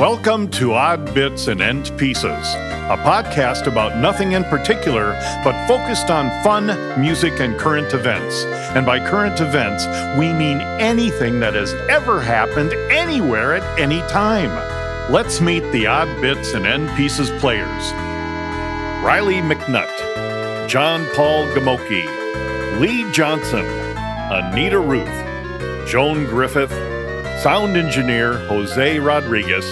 Welcome to Odd Bits and End Pieces, a podcast about nothing in particular, but focused on fun, music, and current events. And by current events, we mean anything that has ever happened anywhere at any time. Let's meet the Odd Bits and End Pieces players Riley McNutt, John Paul Gamoki, Lee Johnson, Anita Ruth, Joan Griffith, sound engineer Jose Rodriguez,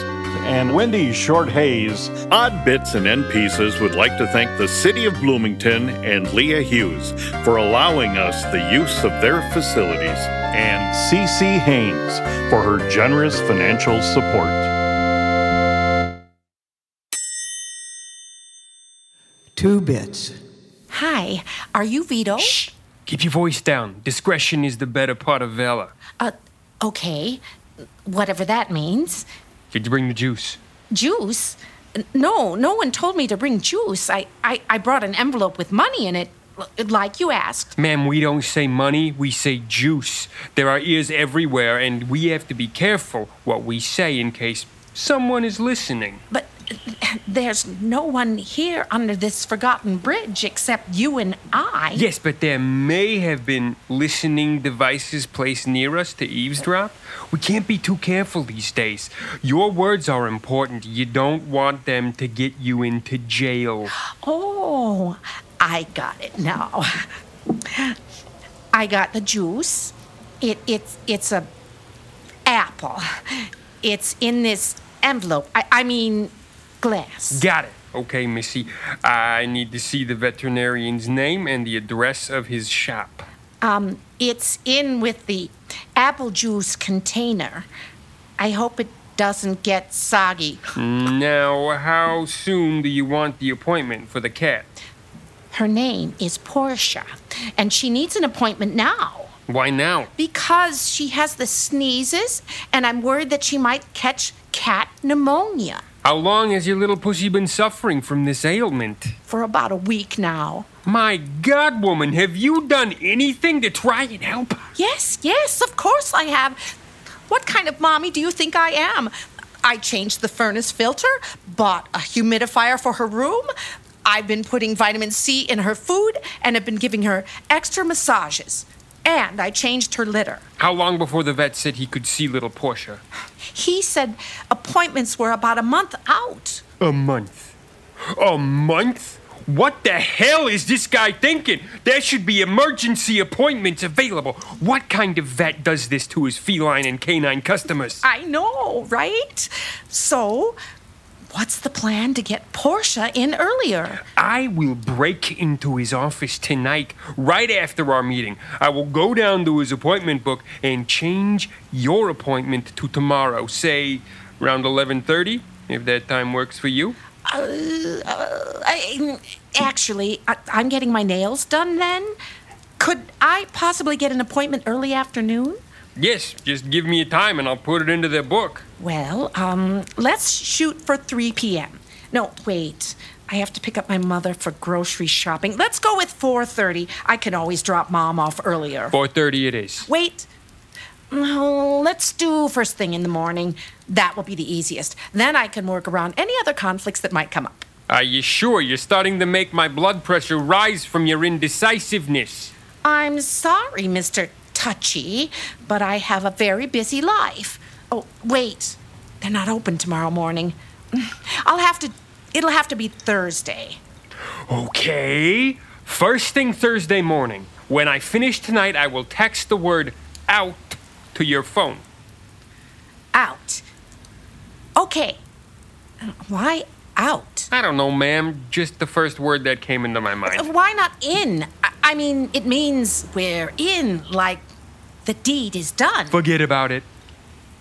and Wendy Short Hayes. Odd Bits and End Pieces would like to thank the City of Bloomington and Leah Hughes for allowing us the use of their facilities, and CC Haynes for her generous financial support. Two bits. Hi, are you Vito? Shh. Keep your voice down. Discretion is the better part of valor. Uh, okay. Whatever that means. Did you bring the juice? Juice? No, no one told me to bring juice. I, I, I brought an envelope with money in it, like you asked. Ma'am, we don't say money, we say juice. There are ears everywhere, and we have to be careful what we say in case someone is listening. But there's no one here under this forgotten bridge except you and I. Yes, but there may have been listening devices placed near us to eavesdrop. We can't be too careful these days. Your words are important. You don't want them to get you into jail. Oh, I got it now. I got the juice. It it's it's a apple. It's in this envelope. I, I mean glass. Got it. Okay, Missy. I need to see the veterinarian's name and the address of his shop. Um, it's in with the apple juice container. I hope it doesn't get soggy. Now, how soon do you want the appointment for the cat? Her name is Portia, and she needs an appointment now. Why now? Because she has the sneezes, and I'm worried that she might catch cat pneumonia. How long has your little pussy been suffering from this ailment? For about a week now. My God, woman, have you done anything to try and help? Yes, yes, of course I have. What kind of mommy do you think I am? I changed the furnace filter, bought a humidifier for her room. I've been putting vitamin C in her food and have been giving her extra massages. And I changed her litter. How long before the vet said he could see little Portia? He said appointments were about a month out. A month. A month? What the hell is this guy thinking? There should be emergency appointments available. What kind of vet does this to his feline and canine customers? I know, right? So, what's the plan to get Portia in earlier? I will break into his office tonight, right after our meeting. I will go down to his appointment book and change your appointment to tomorrow, say around 11:30, if that time works for you. Uh, uh, I, actually, I, I'm getting my nails done then. Could I possibly get an appointment early afternoon? Yes, just give me a time and I'll put it into their book. Well, um, let's shoot for 3 p.m. No, wait. I have to pick up my mother for grocery shopping. Let's go with 4:30. I can always drop mom off earlier. 4:30 it is. Wait. No, let's do first thing in the morning. That will be the easiest. Then I can work around any other conflicts that might come up. Are you sure you're starting to make my blood pressure rise from your indecisiveness? I'm sorry, Mr. Touchy, but I have a very busy life. Oh, wait. They're not open tomorrow morning. I'll have to it'll have to be Thursday. Okay. First thing Thursday morning. When I finish tonight, I will text the word out to your phone. Out. Okay. Why out? I don't know, ma'am. Just the first word that came into my mind. Why not in? I, mean, it means we're in, like the deed is done. Forget about it.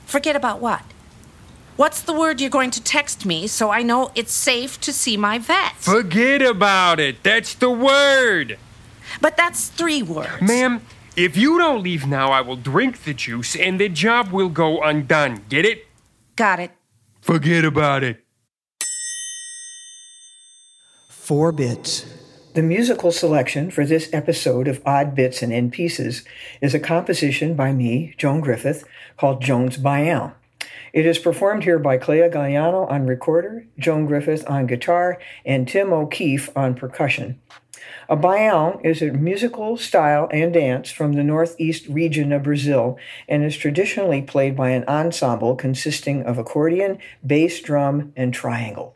Forget about what? What's the word you're going to text me so I know it's safe to see my vet? Forget about it. That's the word. But that's three words. Ma'am, if you don't leave now, I will drink the juice and the job will go undone. Get it? Got it. Forget about it. Four bits. The musical selection for this episode of Odd Bits and End Pieces is a composition by me, Joan Griffith, called Joan's Baião. It is performed here by Clea Galhano on recorder, Joan Griffith on guitar, and Tim O'Keefe on percussion. A baião is a musical style and dance from the northeast region of Brazil and is traditionally played by an ensemble consisting of accordion, bass drum, and triangle.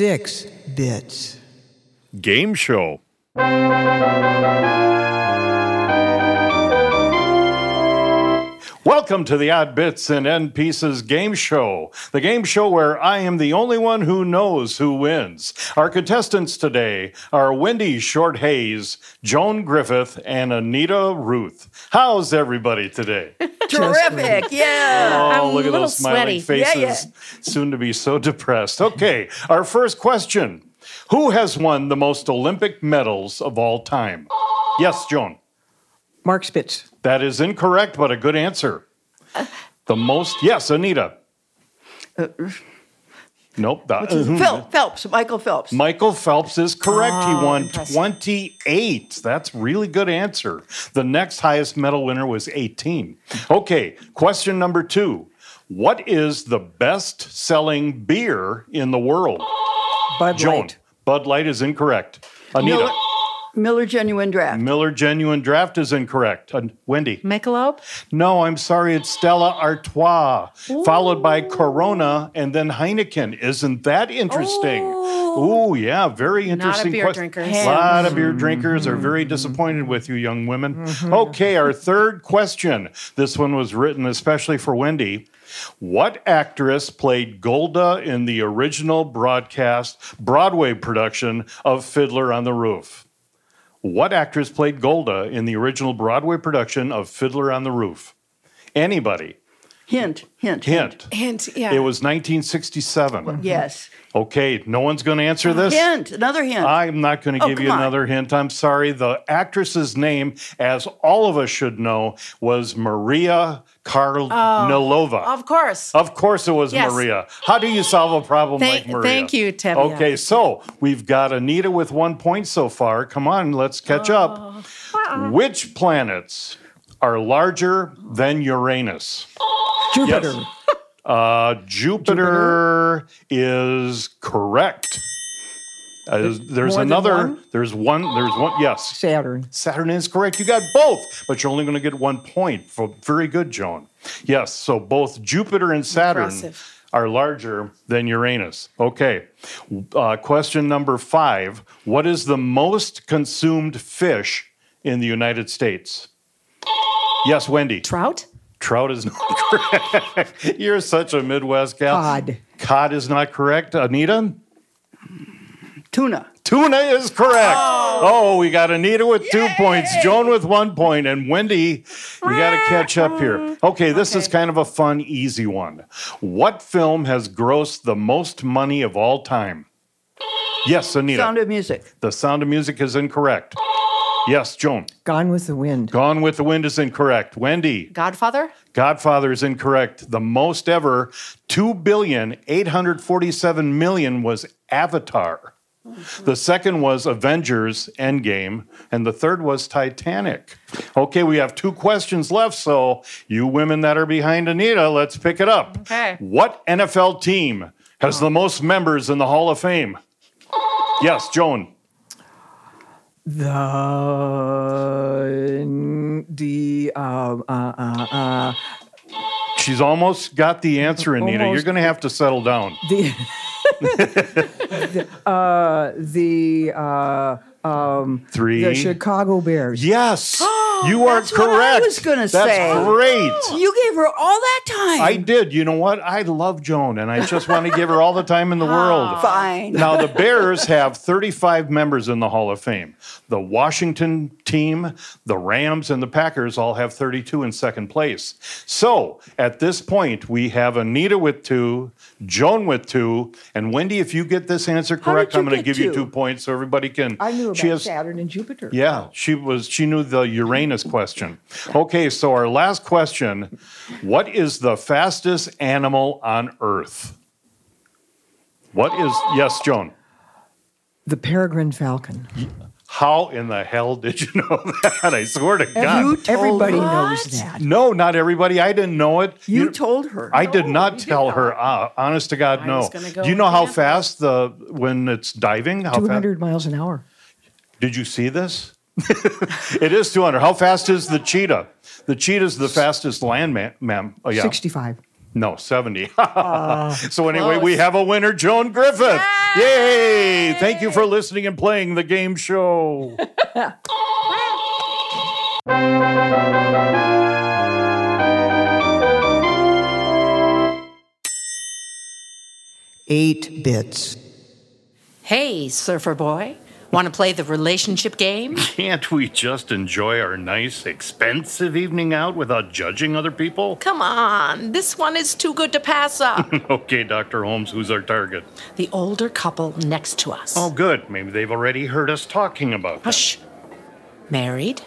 Six bits. Game show. Welcome to the Odd Bits and End Pieces game show, the game show where I am the only one who knows who wins. Our contestants today are Wendy Short Hayes, Joan Griffith, and Anita Ruth. How's everybody today? Terrific. Yeah. Oh, I'm look a at little those smiling sweaty. Yeah, faces, soon to be so depressed. Okay, our first question Who has won the most Olympic medals of all time? Yes, Joan. Mark Spitz. That is incorrect, but a good answer. The most, yes, Anita. Uh, nope. that- mm-hmm. Phil, Phelps, Michael Phelps. Michael Phelps is correct. he Oh, won impressive. 28. That's really good answer. The next highest medal winner was 18. Okay, question number two. What is the best selling beer in the world? Bud Joan. Light. Bud Light is incorrect. Anita. Miller, Miller Genuine Draft. Miller Genuine Draft is incorrect. Uh, Wendy. Michelob? No, I'm sorry. It's Stella Artois, followed by Corona and then Heineken. Isn't that interesting? Oh, yeah, very interesting. beer quest- drinkers. A lot of beer drinkers are very disappointed with you, young women. Okay, our third question. This one was written especially for Wendy. What actress played Golde in the original broadcast Broadway production of Fiddler on the Roof? What actress played Golde in the original Broadway production of Fiddler on the Roof? Anybody? Hint, hint, Hint. Hint, yeah. It was 1967. Mm-hmm. Yes. Okay, no one's going to answer this? Hint, another hint. I'm not going to Oh, give you come on. another hint. I'm sorry. The actress's name, as all of us should know, was Maria Karnilova. Oh, of course. Of course, it was Yes. Maria. How do you solve a problem Thank- like Maria? thank you, Tim. Okay, so we've got Anita with one point so far. Come on, let's catch oh. up. Uh-uh. Which planets are larger than Uranus? Oh, Jupiter. Yes. Uh, Jupiter, is correct. Uh, there's there's more than another. one? There's one. There's one. Yes. Saturn. Saturn is correct. You got both, but you're only going to get one point. For, very good, Joan. Yes, so both Jupiter and Saturn Impressive. are larger than Uranus. Okay. Uh, question number five What is the most consumed fish in the United States? Yes, Wendy. Trout? Trout is not correct. You're such a Midwest gal. Cod. Cod is not correct. Anita? Tuna. Tuna is correct. Oh, oh we got Anita with two points, Joan with one point, and Wendy, you got to catch up here. Okay, this is kind of a fun, easy one. What film has grossed the most money of all time? Yes, Anita. Sound of Music. the Sound of Music is incorrect. Yes, Joan. Gone with the Wind. Gone with the Wind is incorrect. Wendy. Godfather? Godfather is incorrect. The most ever, two billion eight hundred forty-seven million, was Avatar. The second was Avengers Endgame, and the third was Titanic. Okay, we have two questions left, so you women that are behind Anita, let's pick it up. Okay. What NFL team has the most members in the Hall of Fame? Yes, Joan. The the uh, uh, uh, uh, She's almost got the answer, Anita. You're Almost. going to have to settle down. the the, uh, the uh, um, Three. the Chicago Bears. Yes, you are That's what I correct. was gonna That's say. great. You gave her all that time. I did. You know what? I love Joan, and I just want to give her all the time in the world. Fine. Now, the Bears have 35 members in the Hall of Fame. The Washington team, the Rams, and the Packers all have 32 in second place. So, at this point, we have Anita with two, Joan with two, and Wendy, if you get this answer correct, you I'm going to get give you two? two points so everybody can. I knew about she has, Saturn and Jupiter. yeah, she was she knew the Uranus question. Okay, so our last question, what is the fastest animal on earth? What is Yes, Joan. The Peregrine Falcon. How in the hell did you know that? I swear to God. You told Everybody her? knows that. no, not everybody. I didn't know it. You told her. I did not tell her. Uh, honest to God, no. go Do you know how fast the when it's diving? How Two fast? hundred miles an hour. Did you see this? it is 200. How fast is the cheetah? The cheetah is the fastest land ma- mam. Oh, uh, yeah. Sixty-five. No, 70. Uh, so, anyway, we have a winner, Joan Griffith. Yay! Thank you for listening and playing the game show. Eight bits. Hey, surfer boy. Want to play the relationship game? Can't we just enjoy our nice, expensive evening out without judging other people? Come on, this one is too good to pass up. Okay, Dr. Holmes, who's our target? the older couple next to us. Oh, good. Maybe they've already heard us talking about. Hush. Married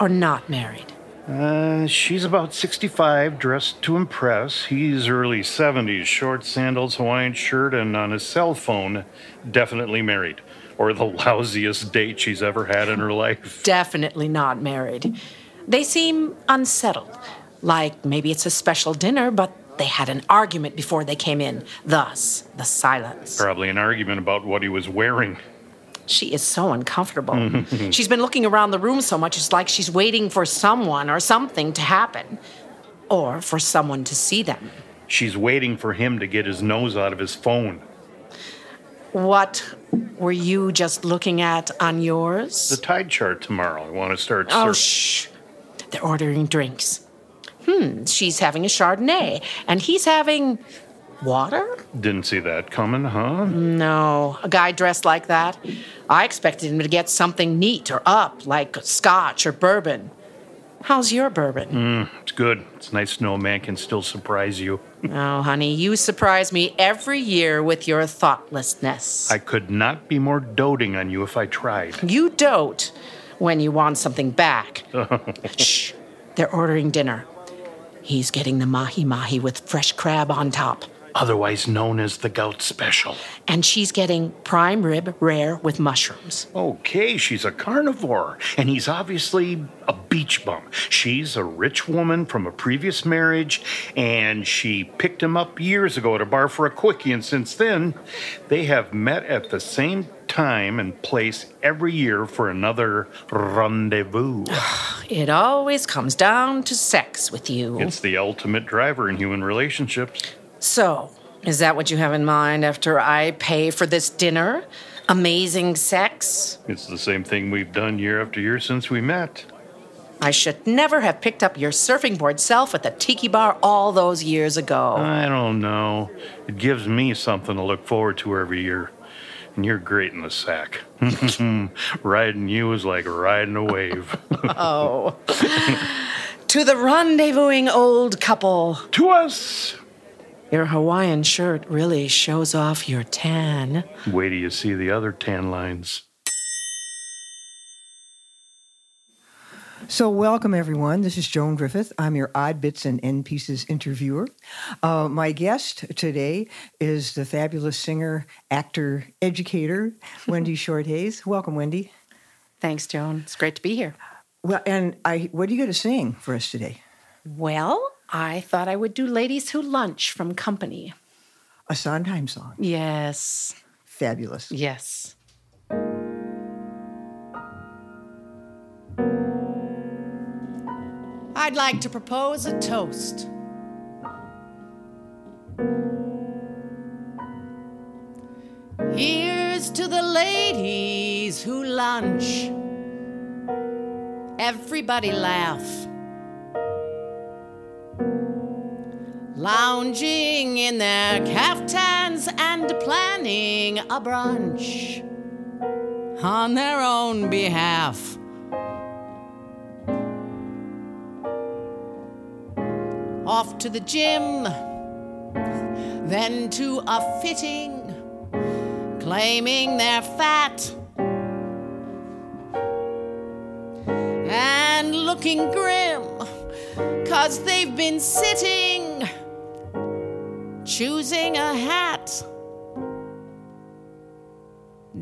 or not married? Uh, she's about 65, dressed to impress. He's early 70s, short sandals, Hawaiian shirt, and on his cell phone, definitely married. Or the lousiest date she's ever had in her life. Definitely not married. They seem unsettled. Like maybe it's a special dinner, but they had an argument before they came in. Thus, the silence. Probably an argument about what he was wearing. She is so uncomfortable. she's been looking around the room so much, it's like she's waiting for someone or something to happen, or for someone to see them. She's waiting for him to get his nose out of his phone. What were you just looking at on yours? The tide chart tomorrow. I want to start. Oh, ser- shh. They're ordering drinks. Hmm, she's having a Chardonnay, and he's having water? Didn't see that coming, huh? No, a guy dressed like that. I expected him to get something neat or up, like scotch or bourbon. How's your bourbon? Mm, it's good. It's nice to know a man can still surprise you. Oh, honey, you surprise me every year with your thoughtlessness. I could not be more doting on you if I tried. You dote when you want something back. Shh, they're ordering dinner. He's getting the mahi mahi with fresh crab on top. Otherwise known as the gout special. And she's getting prime rib rare with mushrooms. Okay, she's a carnivore, and he's obviously a beach bum. She's a rich woman from a previous marriage, and she picked him up years ago at a bar for a quickie, and since then, they have met at the same time and place every year for another rendezvous. It always comes down to sex with you. it's the ultimate driver in human relationships. So, is that what you have in mind after I pay for this dinner? Amazing sex? It's the same thing we've done year after year since we met. I should never have picked up your surfing board self at the tiki bar all those years ago. I don't know. It gives me something to look forward to every year. And you're great in the sack. riding you is like riding a wave. oh. to the rendezvousing old couple. to us! Your Hawaiian shirt really shows off your tan. Wait till you see the other tan lines. So, welcome everyone. This is Joan Griffith. I'm your Odd Bits and End Pieces interviewer. Uh, my guest today is the fabulous singer, actor, educator, Wendy Short Hayes. Welcome, Wendy. Thanks, Joan. It's great to be here. Well, and I, what are you going to sing for us today? Well, I thought I would do Ladies Who Lunch from Company. A Sondheim song. Yes. Fabulous. Yes. I'd like to propose a toast. Here's to the ladies who lunch. Everybody laugh. Lounging in their caftans and planning a brunch on their own behalf. Off to the gym, then to a fitting, claiming they're fat and looking grim, cause they've been sitting, choosing a hat.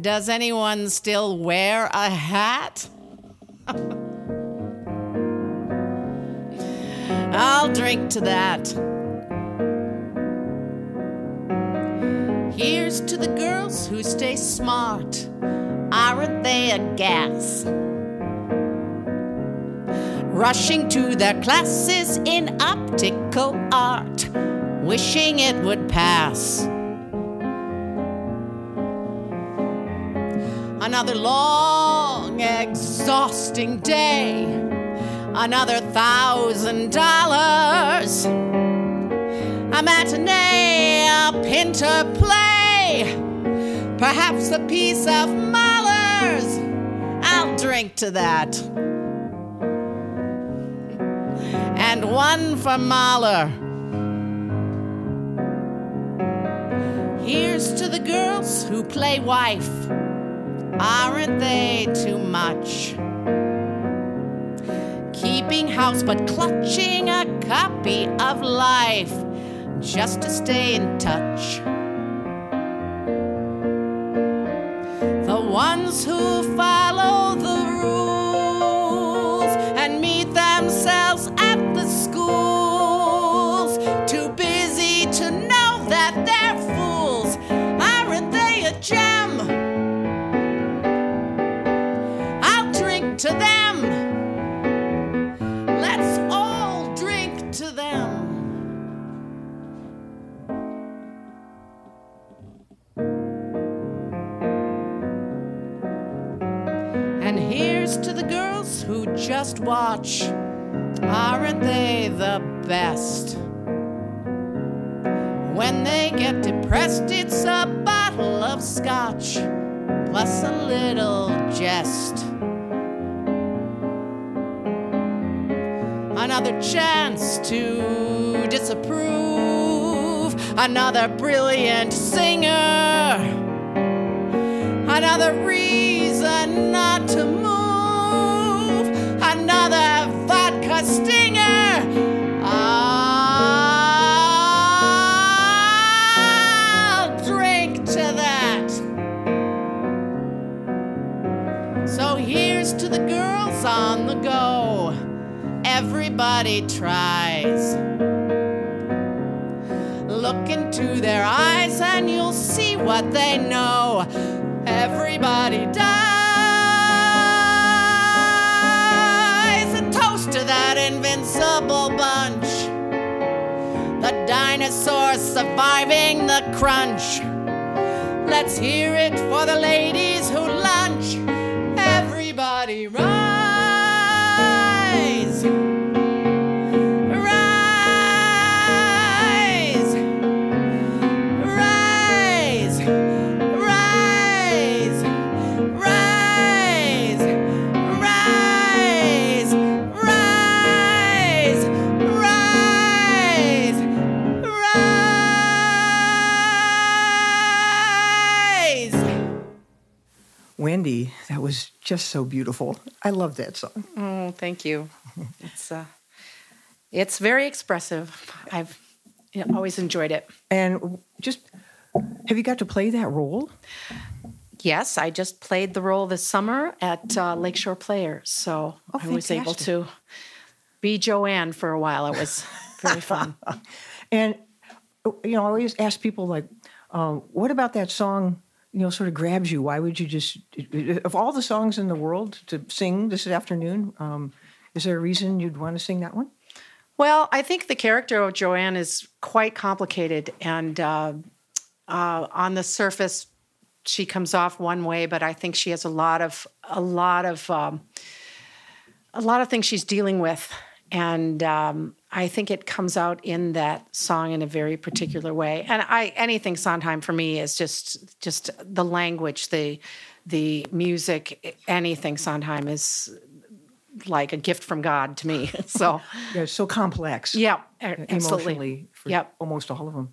Does anyone still wear a hat? I'll drink to that. Here's to the girls who stay smart. Aren't they a gas? Rushing to their classes in optical art, wishing it would pass. Another long, exhausting day another thousand dollars. A matinee, a Pinter play, perhaps a piece of Mahler's. I'll drink to that. And one for Mahler. Here's to the girls who play wife. Aren't they too much? keeping house but clutching a copy of life just to stay in touch. The ones who follow And here's to the girls who just watch. Aren't they the best? When they get depressed, it's a bottle of scotch plus a little jest. Another chance to disapprove, another brilliant singer, another reason Everybody tries. Look into their eyes and you'll see what they know. Everybody dies. A toast to that invincible bunch. The dinosaurs surviving the crunch. Let's hear it for the ladies who Wendy, that was just so beautiful. I love that song. Oh, thank you. It's uh, it's very expressive. I've you know, always enjoyed it. And just have you got to play that role? Yes, I just played the role this summer at uh, Lakeshore Players, so Oh, I was able to be Joanne for a while. It was very fun. And you know, I always ask people like, um, "What about that song?" You know, sort of grabs you. Why would you just, of all the songs in the world to sing this afternoon? Um, is there a reason you'd want to sing that one? Well, I think the character of Joanne is quite complicated, and uh, uh, on the surface, she comes off one way, but I think she has a lot of a lot of um, a lot of things she's dealing with, and um, I think it comes out in that song in a very particular way. And I anything Sondheim for me is just just the language, the the music, anything Sondheim is like a gift from God to me. So. Yeah, so complex. Yeah, absolutely. emotionally for Yep. almost all of them.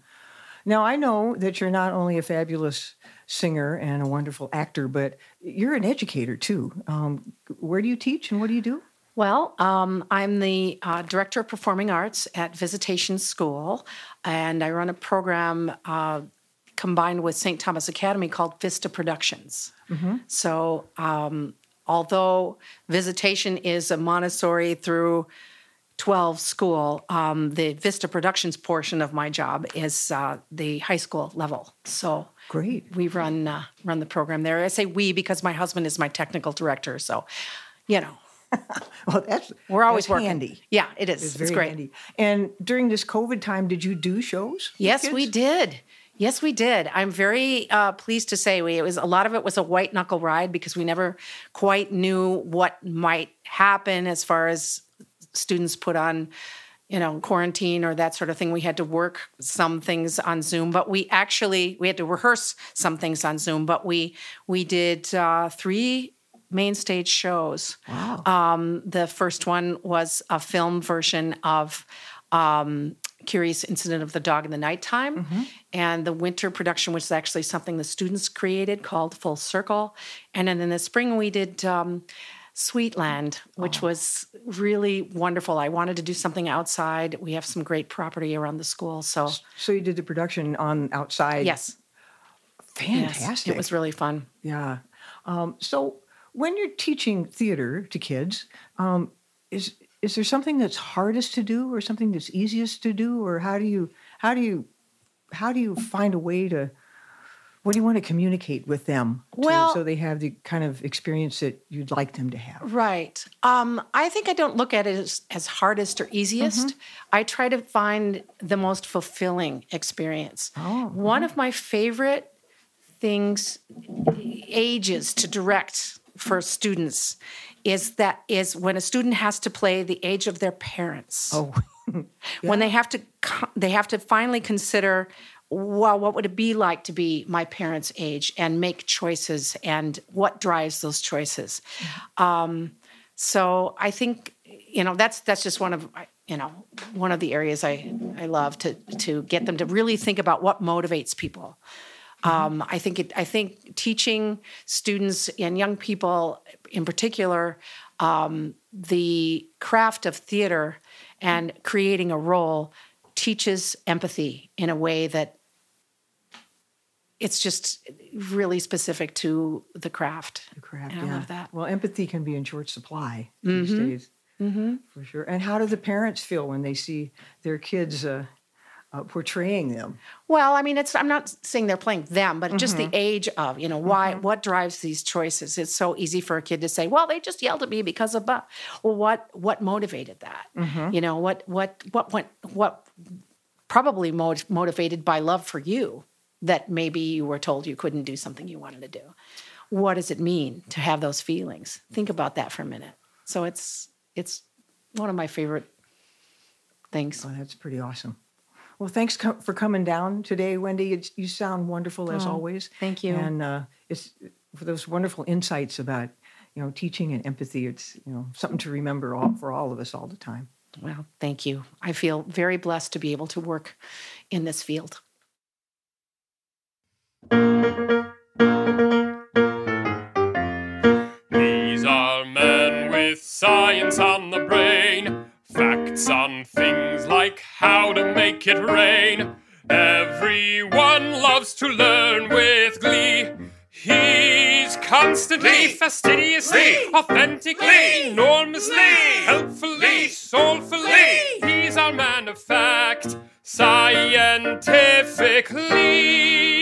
Now I know that you're not only a fabulous singer and a wonderful actor, but you're an educator too. Um, where do you teach and what do you do? Well, um, I'm the uh, director of performing arts at Visitation School, and I run a program uh, combined with St. Thomas Academy called Vista Productions. So, um, although Visitation is a Montessori through 12 school, um, the Vista Productions portion of my job is uh, the high school level. So, Great. we run uh, run the program there. I say we because my husband is my technical director. So, you know, Well, that's we're always that's working. handy. Yeah, it is. It's It's, very great. handy. And during this COVID time, did you do shows? Yes, we did. Yes, we did. I'm very uh, pleased to say we. It was a lot of it was a white knuckle ride because we never quite knew what might happen as far as students put on, you know, quarantine or that sort of thing. We had to work some things on Zoom, but we actually we had to rehearse some things on Zoom. But we we did uh, three main stage shows. Wow. Um, the first one was a film version of um, Curious Incident of the Dog in the Nighttime. And the winter production which was actually something the students created called Full Circle. And then in the spring, we did um, Sweetland, which was really wonderful. I wanted to do something outside. We have some great property around the school. So, So you did the production on outside. yes. yes, Fantastic. it was really fun. Yeah. Um, so when you're teaching theater to kids, um, is is there something that's hardest to do, or something that's easiest to do, or how do you how do you how do you find a way to what do you want to communicate with them to- Well- so they have the kind of experience that you'd like them to have? Right. Um, I think I don't look at it as, as hardest or easiest. I try to find the most fulfilling experience. Oh, One of my favorite things, ages to direct for students is that is when a student has to play the age of their parents. Oh, When they have to they have to finally consider well what would it be like to be my parents' age and make choices and what drives those choices. Um, so I think you know that's that's just one of you know one of the areas I I love to to get them to really think about what motivates people. Um, I think it, I think teaching students and young people in particular um, the craft of theater and creating a role teaches empathy in a way that it's just really specific to the craft. crap. And I love that. Well, empathy can be in short supply these days, mm-hmm. for sure. And how do the parents feel when they see their kids uh, uh, portraying them? Well, I mean, it's I'm not saying they're playing them, but just the mm-hmm. age of, you know, why mm-hmm. what drives these choices. It's so easy for a kid to say, "Well, they just yelled at me because of," bu-" well, what what motivated that? Mm-hmm. You know, what what what went what probably mot- motivated by love for you that maybe you were told you couldn't do something you wanted to do. What does it mean to have those feelings? Think about that for a minute. So it's it's one of my favorite things. Oh, that's pretty awesome. Well, thanks co- for coming down today, Wendy. It's, you sound wonderful as Oh, always. thank you. And uh, it's for those wonderful insights about you know teaching and empathy. It's you know something to remember all, for all of us all the time. Well, thank you. I feel very blessed to be able to work in this field. These are men with science on the brain, facts on things like how to make it rain. Everyone loves to learn with glee. He's constantly, fastidiously, authentically, enormously, helpfully, soulfully. He's our man of fact, scientifically.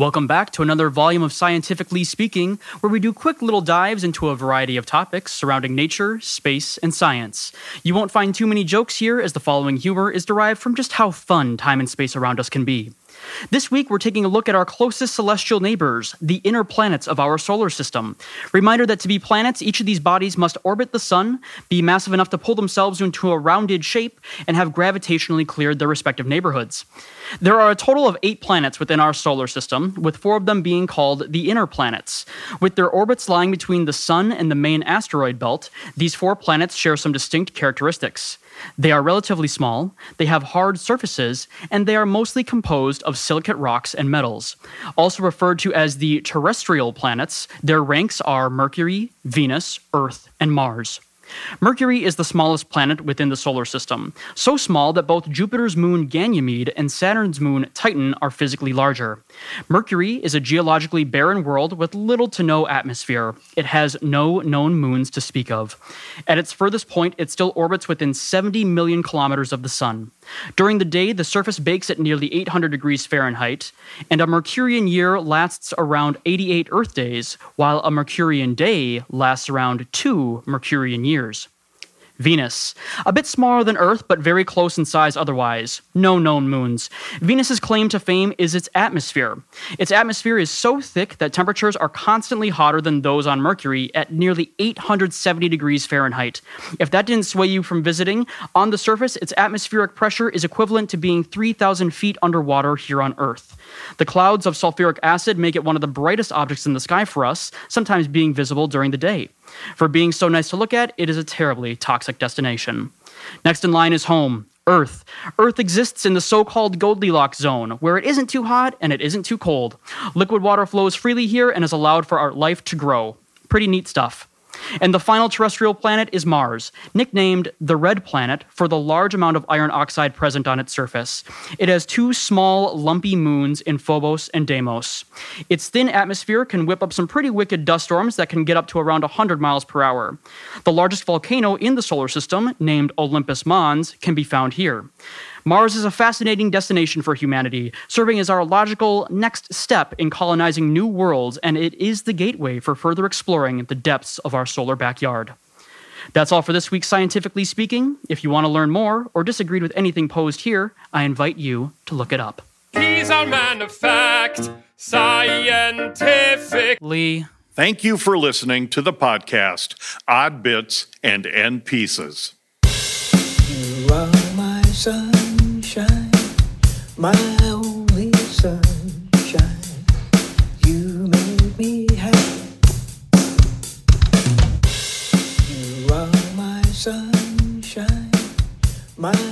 Welcome back to another volume of Scientifically Speaking, where we do quick little dives into a variety of topics surrounding nature, space, and science. You won't find too many jokes here, as the following humor is derived from just how fun time and space around us can be. This week, we're taking a look at our closest celestial neighbors, the inner planets of our solar system. Reminder that to be planets, each of these bodies must orbit the sun, be massive enough to pull themselves into a rounded shape, and have gravitationally cleared their respective neighborhoods. There are a total of eight planets within our solar system, with four of them being called the inner planets. With their orbits lying between the sun and the main asteroid belt, these four planets share some distinct characteristics. They are relatively small, they have hard surfaces, and they are mostly composed of silicate rocks and metals. Also referred to as the terrestrial planets, their ranks are Mercury, Venus, Earth, and Mars. Mercury is the smallest planet within the solar system, so small that both Jupiter's moon Ganymede and Saturn's moon Titan are physically larger. Mercury is a geologically barren world with little to no atmosphere. It has no known moons to speak of. At its furthest point, it still orbits within 70 million kilometers of the Sun. During the day, the surface bakes at nearly 800 degrees Fahrenheit, and a Mercurian year lasts around 88 Earth days, while a Mercurian day lasts around two Mercurian years. Venus. A bit smaller than Earth, but very close in size otherwise. No known moons. Venus's claim to fame is its atmosphere. Its atmosphere is so thick that temperatures are constantly hotter than those on Mercury at nearly 870 degrees Fahrenheit. If that didn't sway you from visiting, on the surface, its atmospheric pressure is equivalent to being 3,000 feet underwater here on Earth. The clouds of sulfuric acid make it one of the brightest objects in the sky for us, sometimes being visible during the day. For being so nice to look at, it is a terribly toxic destination. Next in line is home. Earth. Earth exists in the so called Goldilocks zone, where it isn't too hot and it isn't too cold. Liquid water flows freely here and is allowed for our life to grow. Pretty neat stuff. And the final terrestrial planet is Mars, nicknamed the Red Planet for the large amount of iron oxide present on its surface. It has two small, lumpy moons in Phobos and Deimos. Its thin atmosphere can whip up some pretty wicked dust storms that can get up to around 100 miles per hour. The largest volcano in the solar system, named Olympus Mons, can be found here. Mars is a fascinating destination for humanity, serving as our logical next step in colonizing new worlds, and it is the gateway for further exploring the depths of our solar backyard. That's all for this week, Scientifically Speaking. If you want to learn more or disagreed with anything posed here, I invite you to look it up. He's our man of fact, scientifically. Thank you for listening to the podcast, Odd Bits and End Pieces. You are my sunshine, my only sunshine. You make me happy. You are my sunshine, my